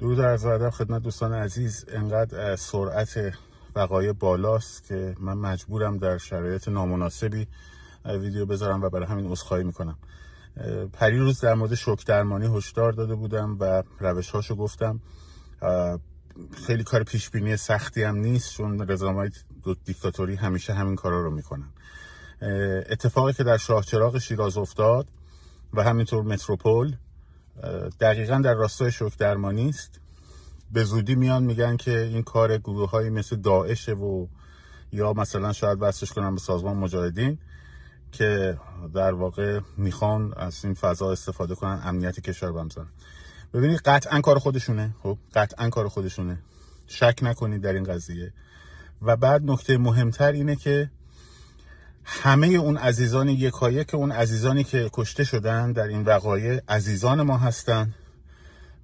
درود عرض ادب خدمت دوستان عزیز. انقدر سرعت وقایع بالاست که من مجبورم در شرایط نامناسبی ویدیو بذارم و برای همین عذرخواهی می‌کنم. پری روز در مورد شوک درمانی هشدار داده بودم و روش هاشو گفتم خیلی کار پیش بینی سختی هم نیست چون رزامای دیکتاتوری همیشه همین کارا رو می‌کنن. اتفاقی که در شاهچراغ شیراز افتاد و همینطور متروپول دقیقا در راستای شوک درمانی است. به زودی میان میگن که این کار گروه های مثل داعش و یا مثلا شاید وصلش کنن به سازمان مجاهدین که در واقع می‌خوان از این فضا استفاده کنن امنیت کشور بمزن ببینید قطعا کار خودشونه. خب قطعا کار خودشونه. شک نکنید در این قضیه. و بعد نکته مهمتر اینه که همه اون عزیزان یکایک که اون عزیزانی که کشته شدن در این وقایع عزیزان ما هستند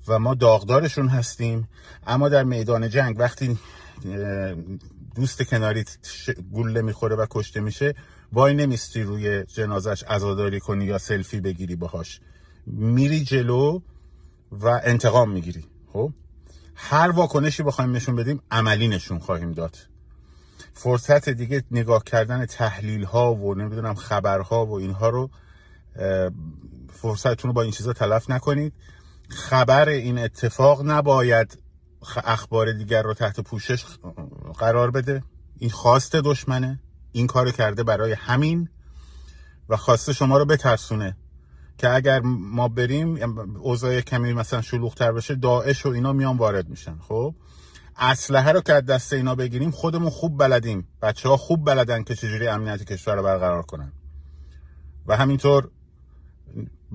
و ما داغدارشون هستیم. اما در میدان جنگ وقتی دوست کناری گوله می‌خوره و کشته میشه وای نمیستی روی جنازش عزاداری کنی یا سلفی بگیری باهاش. میری جلو و انتقام می‌گیری خب؟ هر واکنشی بخوایم نشون بدیم عملی نشون خواهیم داد. فرصت دیگه نگاه کردن تحلیل ها و نمی‌دونم خبرها و اینها رو فرصتتون رو با این چیزا تلف نکنید. خبر این اتفاق نباید اخبار دیگر رو تحت پوشش قرار بده. این خواست دشمنه. این کار کرده برای همین. و خواسته شما رو بترسونه که اگر ما بریم اوضاع کمی مثلا شلوغتر بشه داعش و اینا میان وارد میشن خب؟ اسلحه رو که از دست اینا بگیریم خودمون خوب بلدیم. بچه ها خوب بلدن که چجوری امنیت کشور رو برقرار کنن. و همینطور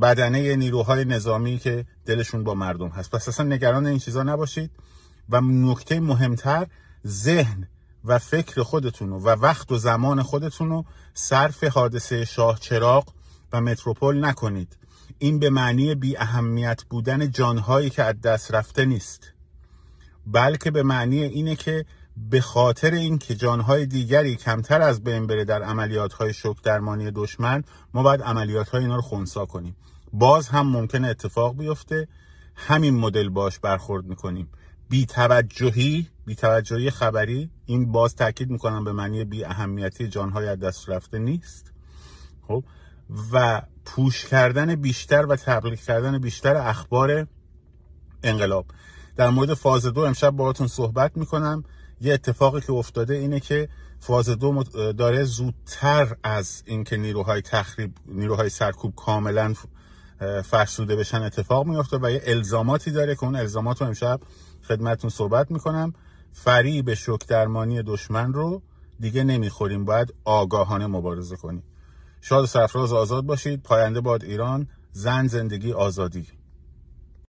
بدنه نیروهای نظامی که دلشون با مردم هست. پس اصلا نگران این چیزا نباشید. و نکته مهمتر ذهن و فکر خودتون و وقت و زمان خودتون رو صرف حادثه شاه چراغ و متروپول نکنید. این به معنی بی اهمیت بودن جانهایی که از دست رفته نیست. بلکه به معنی اینه که به خاطر اینکه جانهای دیگری کمتر از بین بره در عملیات های شوک درمانی دشمن ما باید عملیات های اینا رو خونسا کنیم. باز هم ممکنه اتفاق بیفته. همین مدل باش برخورد می‌کنیم. بی توجهی بی توجهی خبری این باز تاکید می‌کنم به معنی بی اهمیتی جانهای از دست رفته نیست. خب؟ و پوش کردن بیشتر و تبلیغ کردن بیشتر اخبار انقلاب. در مورد فاز دو امشب باهاتون صحبت می‌کنم. یه اتفاقی که افتاده اینه که فاز دو داره زودتر از اینکه نیروهای تخریب نیروهای سرکوب کاملا فرسوده بشن اتفاق میفته و یه الزاماتی داره که اون الزامات رو امشب خدمتون صحبت می‌کنم. به شک درمانی دشمن رو دیگه نمی‌خوریم باید آگاهانه مبارزه کنیم. شاد و سرفراز آزاد باشید. پاینده باد ایران. زن زندگی آزادی.